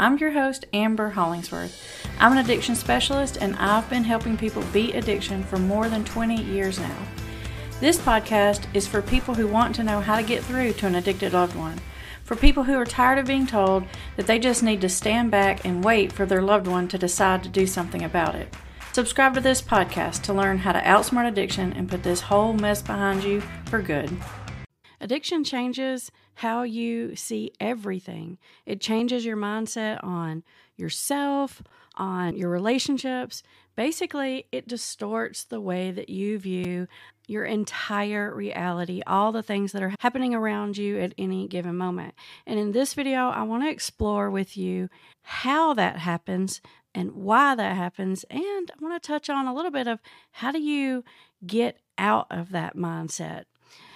I'm your host, Amber Hollingsworth. I'm an addiction specialist and I've been helping people beat addiction for more than 20 years now. This podcast is for people who want to know how to get through to an addicted loved one, for people who are tired of being told that they just need to stand back and wait for their loved one to decide to do something about it. Subscribe to this podcast to learn how to outsmart addiction and put this whole mess behind you for good. Addiction changes how you see everything. It changes your mindset on yourself, on your relationships. Basically, it distorts the way that you view your entire reality, all the things that are happening around you at any given moment. And in this video, I want to explore with you how that happens and why that happens. And I want to touch on a little bit of how do you get out of that mindset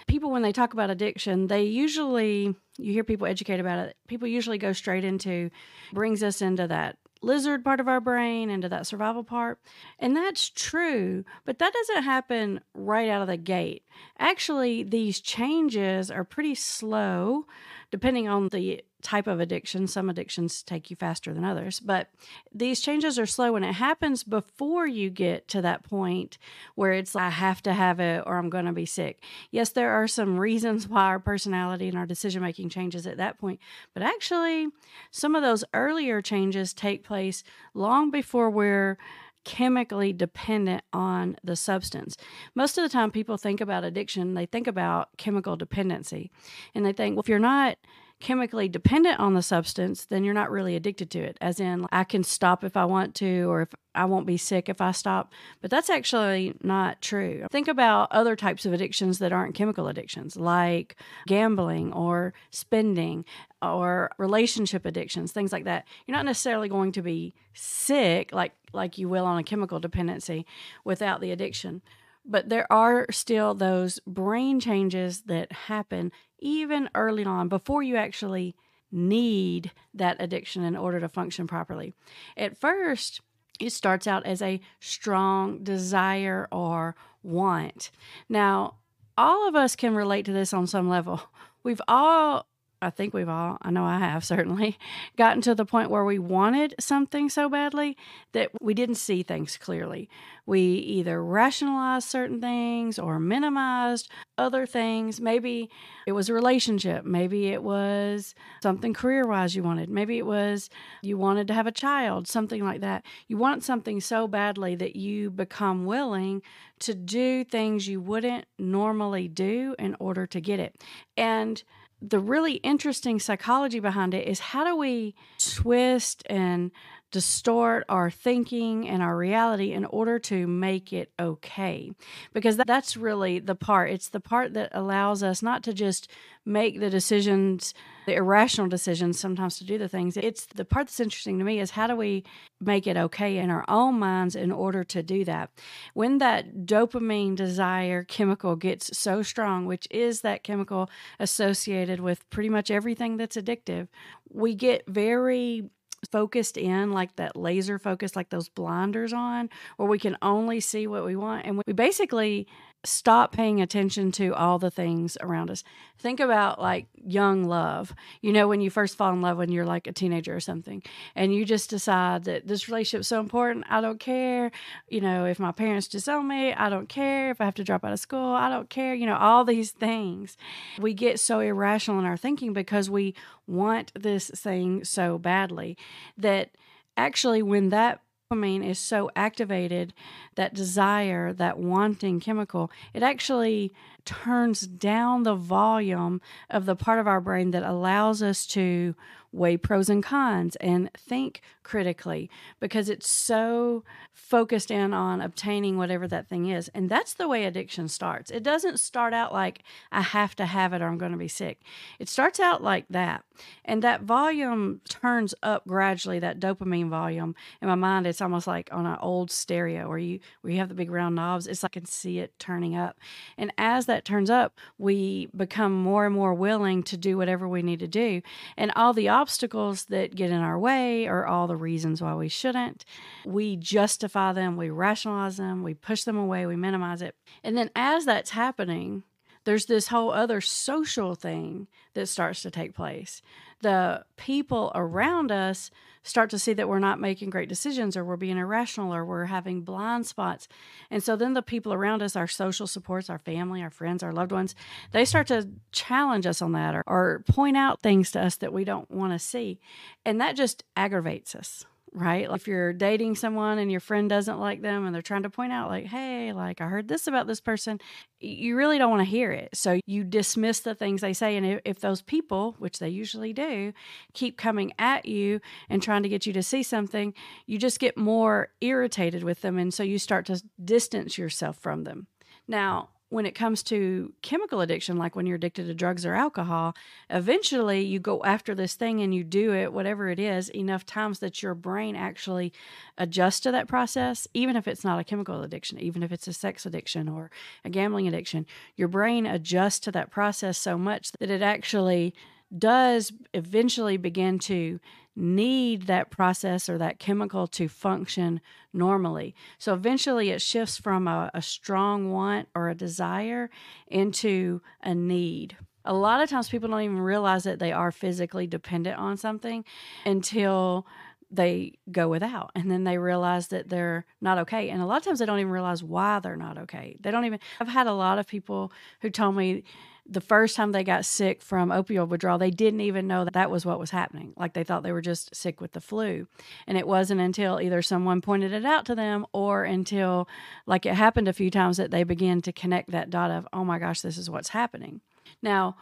people when they talk about addiction they usually you hear people educate about it people usually go straight into brings us into that lizard part of our brain into that survival part. And that's true but that doesn't happen right out of the gate. Actually these changes are pretty slow depending on the type of addiction. Some addictions take you faster than others, but these changes are slow and it happens before you get to that point where it's I have to have it or I'm going to be sick. Yes, there are some reasons why our personality and our decision making changes at that point, but actually, some of those earlier changes take place long before we're chemically dependent on the substance. Most of the time, people think about addiction, they think about chemical dependency. And they think, well, if you're not chemically dependent on the substance, then you're not really addicted to it. As in, I can stop if I want to, or if I won't be sick if I stop. But that's actually not true. Think about other types of addictions that aren't chemical addictions, like gambling or spending or relationship addictions, things like that. You're not necessarily going to be sick like like you will on a chemical dependency without the addiction but there are still those brain changes that happen even early on before you actually need that addiction in order to function properly. At first, it starts out as a strong desire or want. Now, all of us can relate to this on some level. We've all I think we've all, I know I have certainly, gotten to the point where we wanted something so badly that we didn't see things clearly. We either rationalized certain things or minimized other things. Maybe it was a relationship. Maybe it was something career wise you wanted. Maybe it was you wanted to have a child, something like that. You want something so badly that you become willing to do things you wouldn't normally do in order to get it. And the really interesting psychology behind it is how do we twist and distort our thinking and our reality in order to make it okay. Because that's really the part. It's the part that allows us not to just make the decisions, the irrational decisions sometimes to do the things. It's the part that's interesting to me is how do we make it okay in our own minds in order to do that? When that dopamine desire chemical gets so strong, which is that chemical associated with pretty much everything that's addictive, we get very focused in like that laser focus like those blinders on where we can only see what we want and we basically stop paying attention to all the things around us. Think about like young love. You know, when you first fall in love when you're like a teenager or something, and you just decide that this relationship is so important. I don't care, you know, if my parents disown me, I don't care. If I have to drop out of school, I don't care. You know, all these things. We get so irrational in our thinking because we want this thing so badly that actually, when that dopamine is so activated, that desire, that wanting chemical, it actually turns down the volume of the part of our brain that allows us to weigh pros and cons and think critically because it's so focused in on obtaining whatever that thing is. And that's the way addiction starts. It doesn't start out like, I have to have it or I'm going to be sick. It starts out like that. And that volume turns up gradually, that dopamine volume. In my mind, it's almost like on an old stereo where you where you have the big round knobs. It's like I can see it turning up. And as that turns up, we become more and more willing to do whatever we need to do. And all the obstacles that get in our way or all the reasons why we shouldn't. We justify them, we rationalize them, we push them away, we minimize it. And then as that's happening, there's this whole other social thing that starts to take place. The people around us start to see that we're not making great decisions or we're being irrational or we're having blind spots. And so then the people around us, our social supports, our family, our friends, our loved ones, they start to challenge us on that or, or point out things to us that we don't want to see. And that just aggravates us right? Like if you're dating someone and your friend doesn't like them and they're trying to point out, like, hey, like I heard this about this person, you really don't want to hear it. So you dismiss the things they say. And if, if, those people, which they usually do, keep coming at you and trying to get you to see something, you just get more irritated with them. And so you start to distance yourself from them. Now, when it comes to chemical addiction, like when you're addicted to drugs or alcohol, eventually you go after this thing and you do it, whatever it is, enough times that your brain actually adjusts to that process, even if it's not a chemical addiction, even if it's a sex addiction or a gambling addiction. Your brain adjusts to that process so much that it actually does eventually begin to need that process or that chemical to function normally. So eventually it shifts from a, a, strong want or a desire into a need. A lot of times people don't even realize that they are physically dependent on something until they go without and then they realize that they're not okay and a lot of times they don't even realize why they're not okay they don't even i've had a lot of people who told me the first time they got sick from opioid withdrawal, they didn't even know that that was what was happening. Like they thought they were just sick with the flu. And it wasn't until either someone pointed it out to them or until, like it happened a few times, that they began to connect that dot of, oh my gosh, this is what's happening. Now,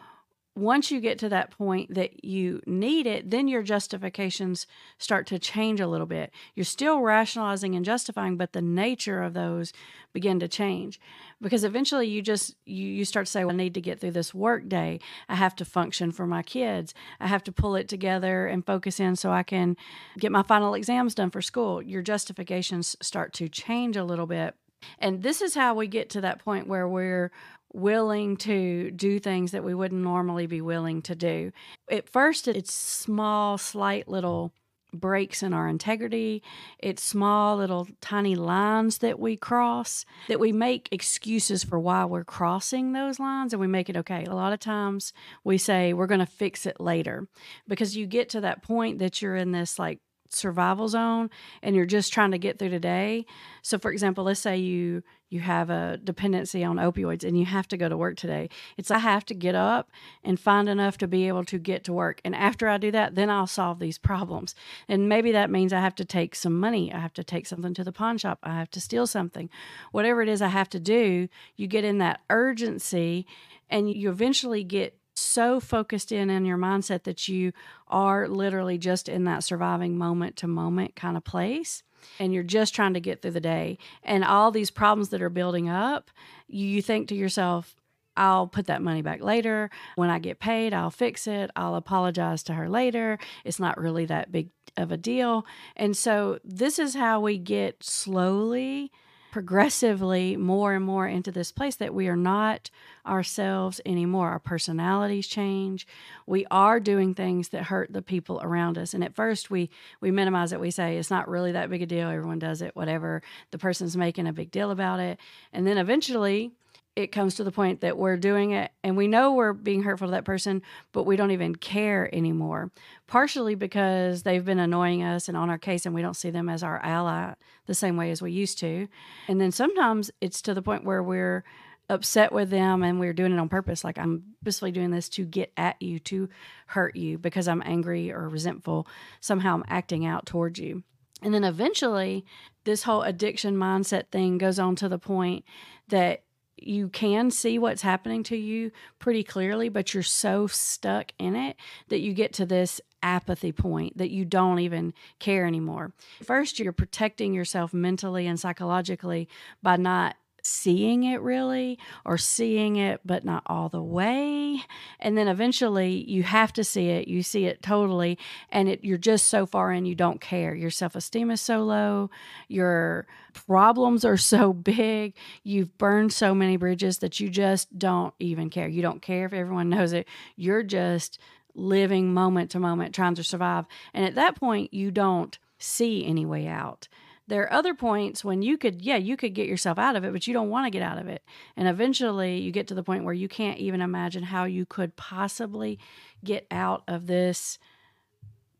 once you get to that point that you need it, then your justifications start to change a little bit. You're still rationalizing and justifying, but the nature of those begin to change. Because eventually you just you, you start to say well, i need to get through this work day. I have to function for my kids. I have to pull it together and focus in so i can get my final exams done for school. Your justifications start to change a little bit and this is how we get to that point where we're willing to do things that we wouldn't normally be willing to do. At first, it's small, slight little breaks in our integrity. It's small, little tiny lines that we cross, that we make excuses for why we're crossing those lines and we make it okay. A lot of times we say we're going to fix it later because you get to that point that you're in this like survival zone and you're just trying to get through today. So for example, let's say you you have a dependency on opioids and you have to go to work today. It's I have to get up and find enough to be able to get to work. And after I do that, then I'll solve these problems. And maybe that means I have to take some money. I have to take something to the pawn shop. I have to steal something. Whatever it is I have to do, you get in that urgency and you eventually get so focused in in your mindset that you are literally just in that surviving moment to moment kind of place and you're just trying to get through the day and all these problems that are building up you think to yourself I'll put that money back later. When I get paid, I'll fix it. I'll apologize to her later. It's not really that big of a deal. And so, this is how we get slowly progressively more and more into this place that we are not ourselves anymore. Our personalities change. We are doing things that hurt the people around us. And at first we we minimize it. We say it's not really that big a deal. Everyone does it, whatever. The person's making a big deal about it. And then eventually it comes to the point that we're doing it and we know we're being hurtful to that person, but we don't even care anymore. Partially because they've been annoying us and on our case, and we don't see them as our ally the same way as we used to. And then sometimes it's to the point where we're upset with them and we're doing it on purpose. Like I'm basically doing this to get at you, to hurt you because I'm angry or resentful. Somehow I'm acting out towards you. And then eventually, this whole addiction mindset thing goes on to the point that you can see what's happening to you pretty clearly, but you're so stuck in it that you get to this apathy point that you don't even care anymore. First, you're protecting yourself mentally and psychologically by not seeing it really or seeing it but not all the way. And then eventually you have to see it you see it totally and it you're just so far in you don't care. Your self-esteem is so low your problems are so big you've burned so many bridges that you just don't even care. You don't care if everyone knows it. You're just living moment to moment trying to survive. And at that point you don't see any way out there are other points when you could, yeah, you could get yourself out of it, but you don't want to get out of it. And eventually you get to the point where you can't even imagine how you could possibly get out of this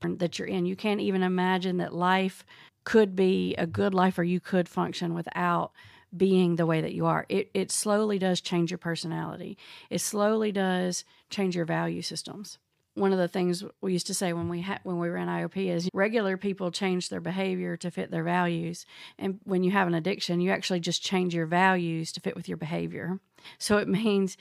that you're in. You can't even imagine that life could be a good life or you could function without being the way that you are. It it slowly does change your personality. It slowly does change your value systems. One of the things we used to say when we ha- when we ran IOP is regular people change their behavior to fit their values, and when you have an addiction, you actually just change your values to fit with your behavior. So it means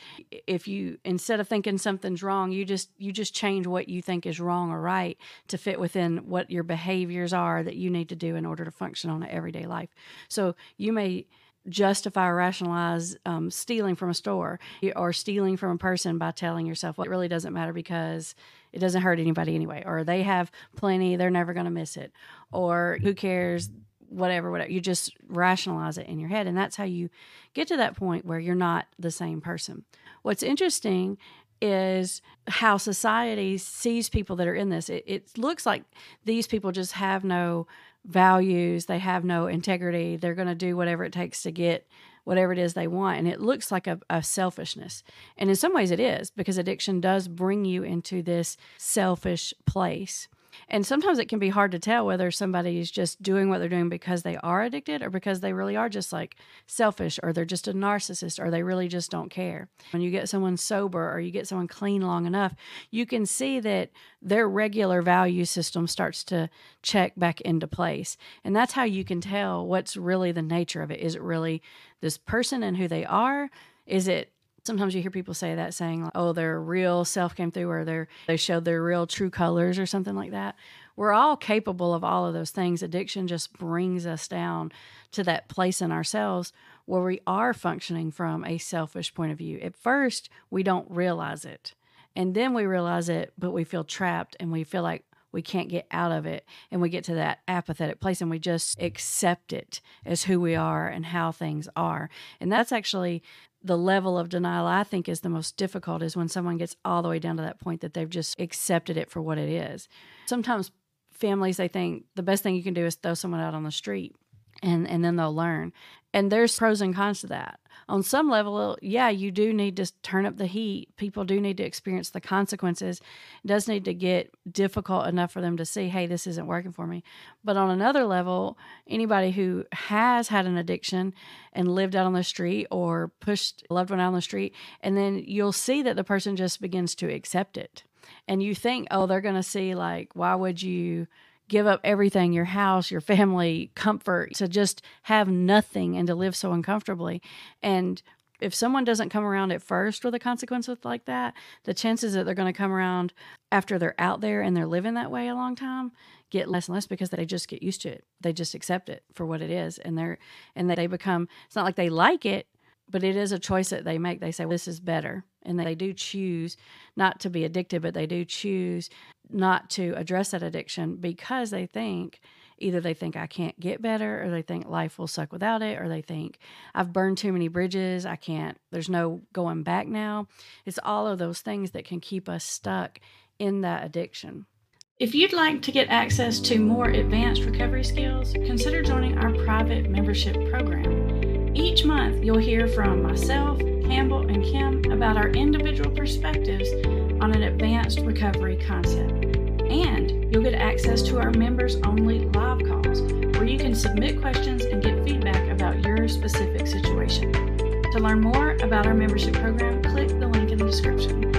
if you instead of thinking something's wrong, you just you just change what you think is wrong or right to fit within what your behaviors are that you need to do in order to function on an everyday life. So you may justify or rationalize um, stealing from a store or stealing from a person by telling yourself, well, it really doesn't matter because it doesn't hurt anybody anyway, or they have plenty, they're never going to miss it, or who cares, whatever, whatever. You just rationalize it in your head. And that's how you get to that point where you're not the same person. What's interesting is how society sees people that are in this. It, it looks like these people just have no values, they have no integrity, they're going to do whatever it takes to get whatever it is they want. And it looks like a, a, selfishness. And in some ways it is because addiction does bring you into this selfish place. And sometimes it can be hard to tell whether somebody is just doing what they're doing because they are addicted or because they really are just like selfish or they're just a narcissist or they really just don't care. When you get someone sober or you get someone clean long enough, you can see that their regular value system starts to check back into place. And that's how you can tell what's really the nature of it. Is it really this person and who they are? Is it sometimes you hear people say that saying like, oh their real self came through or they they showed their real true colors or something like that. We're all capable of all of those things. Addiction just brings us down to that place in ourselves where we are functioning from a selfish point of view. At first we don't realize it and then we realize it but we feel trapped and we feel like we can't get out of it and we get to that apathetic place and we just accept it as who we are and how things are. And that's actually the level of denial I think is the most difficult is when someone gets all the way down to that point that they've just accepted it for what it is. Sometimes families they think the best thing you can do is throw someone out on the street and and then they'll learn. And there's pros and cons to that on some level, yeah, you do need to turn up the heat. People do need to experience the consequences. It does need to get difficult enough for them to see, hey, this isn't working for me. But on another level, anybody who has had an addiction and lived out on the street or pushed a loved one out on the street, and then you'll see that the person just begins to accept it. And you think, oh, they're going to see, like, why would you? Give up everything your house, your family, comfort to just have nothing and to live so uncomfortably. And if someone doesn't come around at first with a consequence like that, the chances that they're going to come around after they're out there and they're living that way a long time get less and less because they just get used to it. They just accept it for what it is, and they're and they become. It's not like they like it, but it is a choice that they make. They say, well, This is better. And they do choose not to be addicted, but they do choose not to address that addiction because they think either they think I can't get better, or they think life will suck without it, or they think I've burned too many bridges. I can't, there's no going back now. It's all of those things that can keep us stuck in that addiction. If you'd like to get access to more advanced recovery skills, consider joining our private membership program. Each month, you'll hear from myself, Campbell, and Kim about our individual perspectives on an advanced recovery concept. And you'll get access to our members only live calls where you can submit questions and get feedback about your specific situation. To learn more about our membership program, click the link in the description.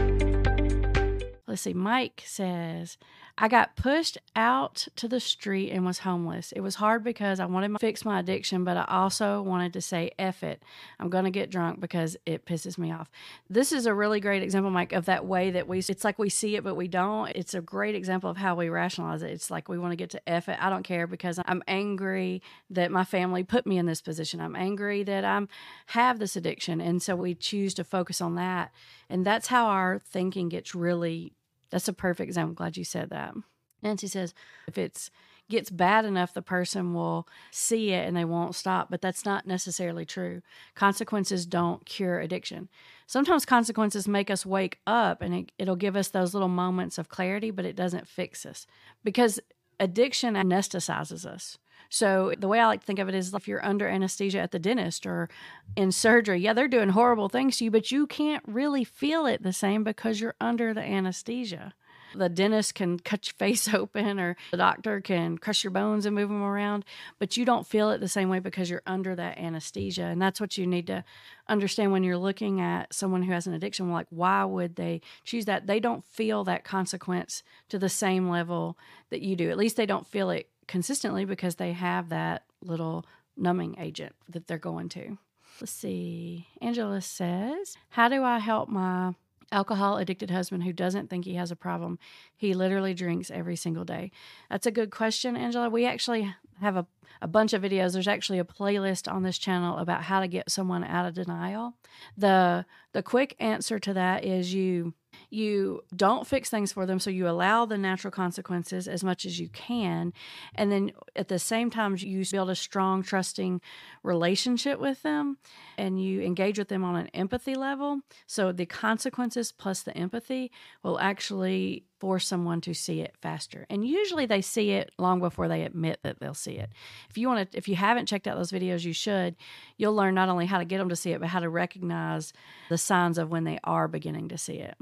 Let's see, Mike says, I got pushed out to the street and was homeless. It was hard because I wanted to fix my addiction, but I also wanted to say, F it. I'm going to get drunk because it pisses me off. This is a really great example, Mike, of that way that we, it's like we see it, but we don't. It's a great example of how we rationalize it. It's like we want to get to F it. I don't care because I'm angry that my family put me in this position. I'm angry that I'm have this addiction. And so we choose to focus on that. And that's how our thinking gets really that's a perfect example. I'm glad you said that. Nancy says if it's gets bad enough, the person will see it and they won't stop. But that's not necessarily true. Consequences don't cure addiction. Sometimes consequences make us wake up and it, it'll give us those little moments of clarity, but it doesn't fix us because addiction anesthetizes us. So the way I like to think of it is if you're under anesthesia at the dentist or in surgery, yeah, they're doing horrible things to you, but you can't really feel it the same because you're under the anesthesia. The dentist can cut your face open or the doctor can crush your bones and move them around, but you don't feel it the same way because you're under that anesthesia. And that's what you need to understand when you're looking at someone who has an addiction. Like, why would they choose that? They don't feel that consequence to the same level that you do. At least they don't feel it consistently because they have that little numbing agent that they're going to. Let's see. Angela says, How do I help my alcohol addicted husband who doesn't think he has a problem? He literally drinks every single day. That's a good question, Angela. We actually have a, a bunch of videos. There's actually a playlist on this channel about how to get someone out of denial. The the quick answer to that is you you don't fix things for them so you allow the natural consequences as much as you can. And then at the same time you build a strong trusting relationship with them and you engage with them on an empathy level. So the consequences plus the empathy will actually force someone to see it faster. And usually they see it long before they admit that they'll see it. If you want to if you haven't checked out those videos you should. You'll learn not only how to get them to see it but how to recognize the signs of when they are beginning to see it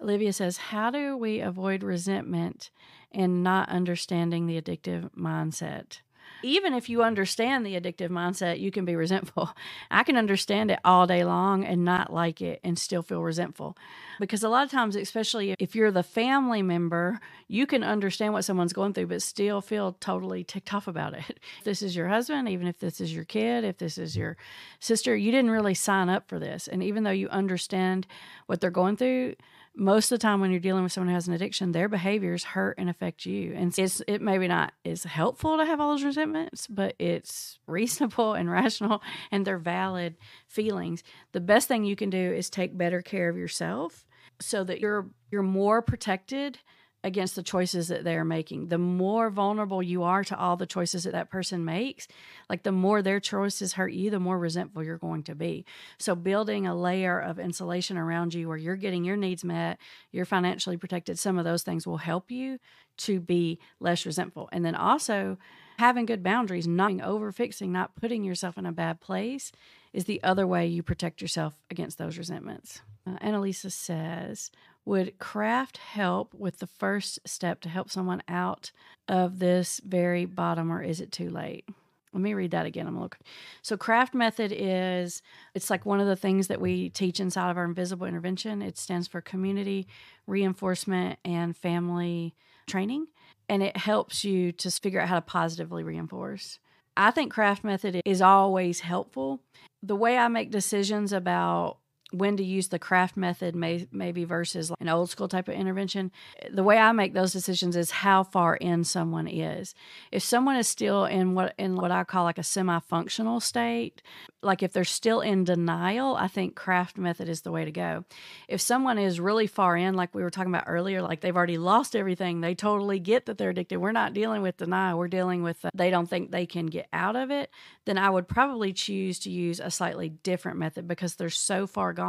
Olivia says, How do we avoid resentment and not understanding the addictive mindset? Even if you understand the addictive mindset, you can be resentful. I can understand it all day long and not like it and still feel resentful. Because a lot of times, especially if you're the family member, you can understand what someone's going through, but still feel totally ticked off about it. If this is your husband, even if this is your kid, if this is your sister, you didn't really sign up for this. And even though you understand what they're going through, most of the time when you're dealing with someone who has an addiction, their behaviors hurt and affect you. And it's it maybe not is helpful to have all those resentments, but it's reasonable and rational and they're valid feelings. The best thing you can do is take better care of yourself so that you're you're more protected against the choices that they're making. The more vulnerable you are to all the choices that that person makes, like the more their choices hurt you, the more resentful you're going to be. So, building a layer of insulation around you where you're getting your needs met, you're financially protected, some of those things will help you to be less resentful. And then also, having good boundaries, not over fixing, not putting yourself in a bad place is the other way you protect yourself against those resentments. Uh, Annalisa says, would craft help with the first step to help someone out of this very bottom, or is it too late? Let me read that again. I'm looking. So, craft method is it's like one of the things that we teach inside of our invisible intervention. It stands for community reinforcement and family training, and it helps you to figure out how to positively reinforce. I think craft method is always helpful. The way I make decisions about when to use the craft method may, maybe versus an old school type of intervention the way i make those decisions is how far in someone is. If someone is still in what in what i call like a semi-functional state like if they're still in denial i think craft method is the way to go. If someone is really far in like we were talking about earlier like they've already lost everything they totally get that they're addicted we're not dealing with denial we're dealing with uh, they don't think they can get out of it then i would probably choose to use a slightly different method because they're so far gone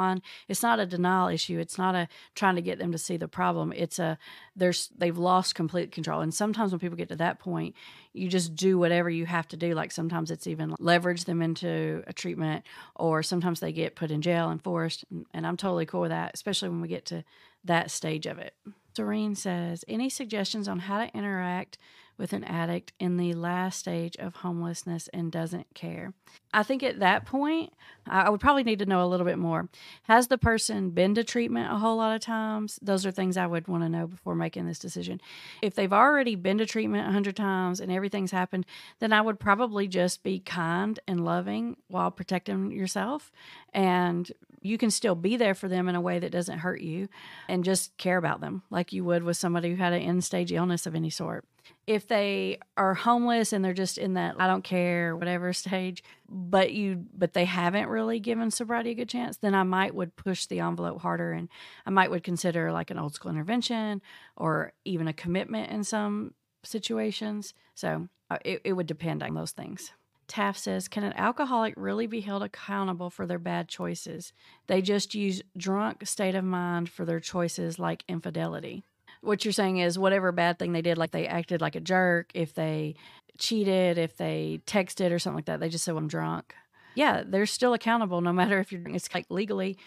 It's not a denial issue. It's not a trying to get them to see the problem. It's a there's they've lost complete control. And sometimes when people get to that point, you just do whatever you have to do. Like sometimes it's even leverage them into a treatment, or sometimes they get put in jail and forced. And I'm totally cool with that, especially when we get to that stage of it. Serene says, any suggestions on how to interact with an addict in the last stage of homelessness and doesn't care. I think at that point, I would probably need to know a little bit more. Has the person been to treatment a whole lot of times? Those are things I would want to know before making this decision. If they've already been to treatment a hundred times and everything's happened, then I would probably just be kind and loving while protecting yourself. And you can still be there for them in a way that doesn't hurt you and just care about them like you would with somebody who had an end stage illness of any sort if they are homeless and they're just in that I don't care whatever stage, but you but they haven't really given sobriety a good chance, then I might would push the envelope harder and I might would consider like an old school intervention or even a commitment in some situations. So uh, it, it would depend on those things. Taft says, Can an alcoholic really be held accountable for their bad choices? They just use drunk state of mind for their choices like infidelity what you're saying is whatever bad thing they did, like they acted like a jerk, if they cheated, if they texted or something like that, they just said, well, I'm drunk. Yeah, they're still accountable no matter if you're, it's like legally,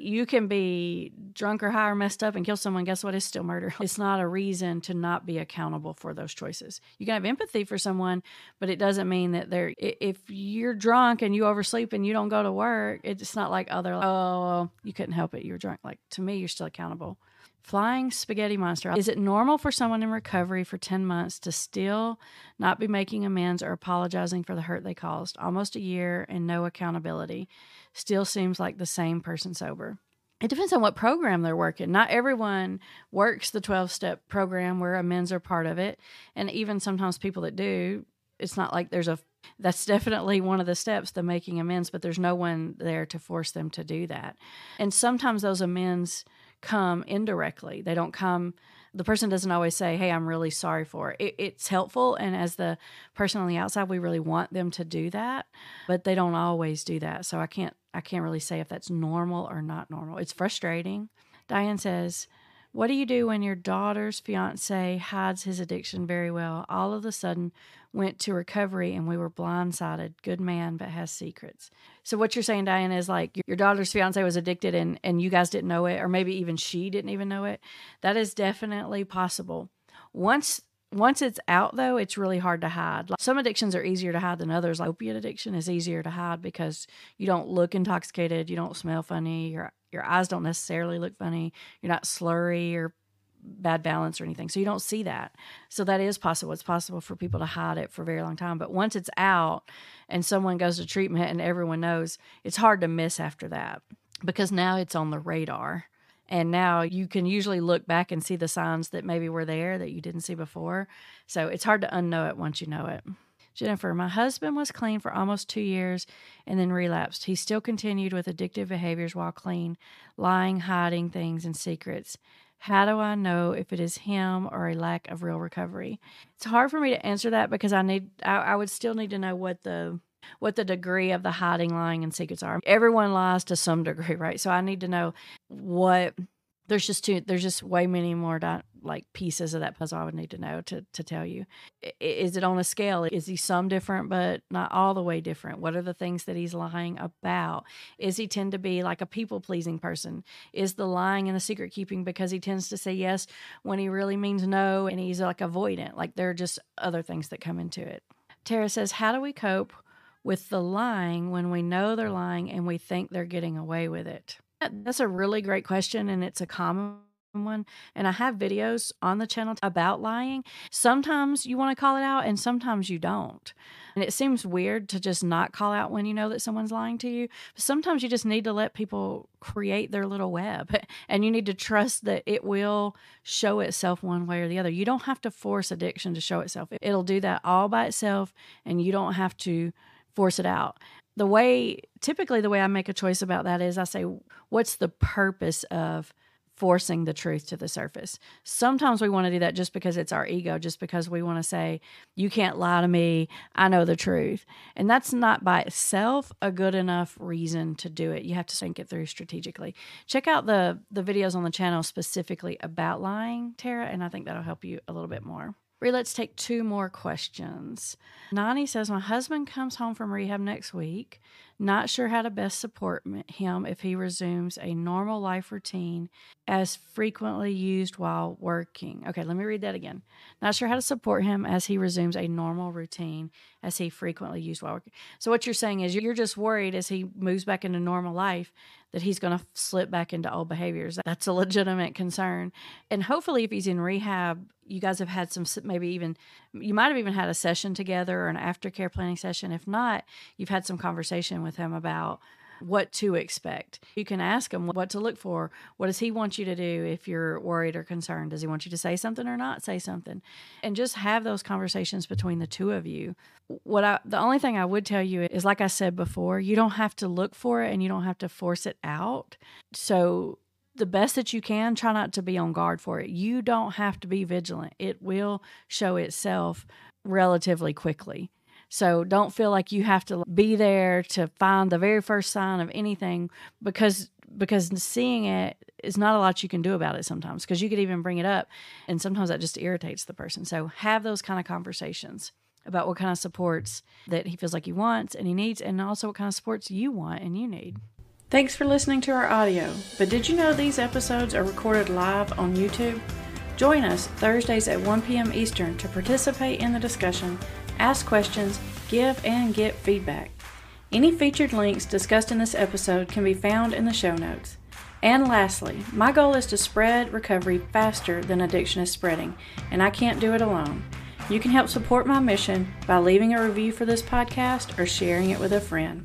you can be drunk or high or messed up and kill someone. Guess what? It's still murder. It's not a reason to not be accountable for those choices. You can have empathy for someone, but it doesn't mean that they're, if you're drunk and you oversleep and you don't go to work, it's not like, oh, they're like, oh, you couldn't help it. You were drunk. Like to me, you're still accountable. Flying spaghetti monster. Is it normal for someone in recovery for 10 months to still not be making amends or apologizing for the hurt they caused? Almost a year and no accountability. Still seems like the same person sober. It depends on what program they're working. Not everyone works the 12 step program where amends are part of it. And even sometimes people that do, it's not like there's a that's definitely one of the steps the making amends but there's no one there to force them to do that and sometimes those amends come indirectly. They don't come, the person doesn't always say, Hey, I'm really sorry for it. it. It's helpful. And as the person on the outside, we really want them to do that, but they don't always do that. So I can't, I can't really say if that's normal or not normal. It's frustrating. Diane says, what do you do when your daughter's fiance hides his addiction very well? All of a sudden, went to recovery and we were blindsided. Good man, but has secrets. So what you're saying, Diane, is like your daughter's fiance was addicted and and you guys didn't know it, or maybe even she didn't even know it. That is definitely possible. Once once it's out though, it's really hard to hide. Like, some addictions are easier to hide than others. Like opiate addiction is easier to hide because you don't look intoxicated, you don't smell funny, your your eyes don't necessarily look funny. You're not slurry or bad balance or anything. So you don't see that. So that is possible. It's possible for people to hide it for a very long time. But once it's out and someone goes to treatment and everyone knows, it's hard to miss after that because now it's on the radar. And now you can usually look back and see the signs that maybe were there that you didn't see before. So it's hard to unknow it once you know it. Jennifer, my husband was clean for almost two years and then relapsed. He still continued with addictive behaviors while clean, lying, hiding things and secrets. How do I know if it is him or a lack of real recovery? It's hard for me to answer that because I need I, I would still need to know what the what the degree of the hiding, lying, and secrets are. Everyone lies to some degree, right? So I need to know what there's just too there's just way many more like pieces of that puzzle I would need to know to to tell you. Is it on a scale? Is he some different but not all the way different? What are the things that he's lying about? Is he tend to be like a people pleasing person? Is the lying and the secret keeping because he tends to say yes when he really means no and he's like avoidant? Like there are just other things that come into it. Tara says, "How do we cope with the lying when we know they're lying and we think they're getting away with it?" That's a really great question, and it's a common one. And I have videos on the channel about lying. Sometimes you want to call it out, and sometimes you don't. And it seems weird to just not call out when you know that someone's lying to you. But sometimes you just need to let people create their little web, and you need to trust that it will show itself one way or the other. You don't have to force addiction to show itself, it'll do that all by itself, and you don't have to force it out the way typically the way I make a choice about that is I say, what's the purpose of forcing the truth to the surface? Sometimes we want to do that just because it's our ego, just because we want to say, you can't lie to me, I know the truth. And that's not by itself a good enough reason to do it. You have to think it through strategically. Check out the the videos on the channel specifically about lying, Tara, and I think that'll help you a little bit more. Let's take two more questions. Nani says, My husband comes home from rehab next week. Not sure how to best support him if he resumes a normal life routine as frequently used while working. Okay, let me read that again. Not sure how to support him as he resumes a normal routine as he frequently used while working. So, what you're saying is you're just worried as he moves back into normal life that he's going to slip back into old behaviors. That's a legitimate concern. And hopefully, if he's in rehab, you guys have had some, maybe even, you might have even had a session together or an aftercare planning session. If not, you've had some conversation with him about what to expect. You can ask him what to look for. What does he want you to do if you're worried or concerned? Does he want you to say something or not say something? And just have those conversations between the two of you. What I the only thing I would tell you is like I said before, you don't have to look for it and you don't have to force it out. So the best that you can, try not to be on guard for it. You don't have to be vigilant. It will show itself relatively quickly. So don't feel like you have to be there to find the very first sign of anything because because seeing it is not a lot you can do about it sometimes because you could even bring it up and sometimes that just irritates the person. So have those kind of conversations about what kind of supports that he feels like he wants and he needs and also what kind of supports you want and you need. Thanks for listening to our audio. But did you know these episodes are recorded live on YouTube? Join us Thursdays at 1 p.m. Eastern to participate in the discussion, ask questions, give and get feedback. Any featured links discussed in this episode can be found in the show notes. And lastly, my goal is to spread recovery faster than addiction is spreading, and I can't do it alone. You can help support my mission by leaving a review for this podcast or sharing it with a friend.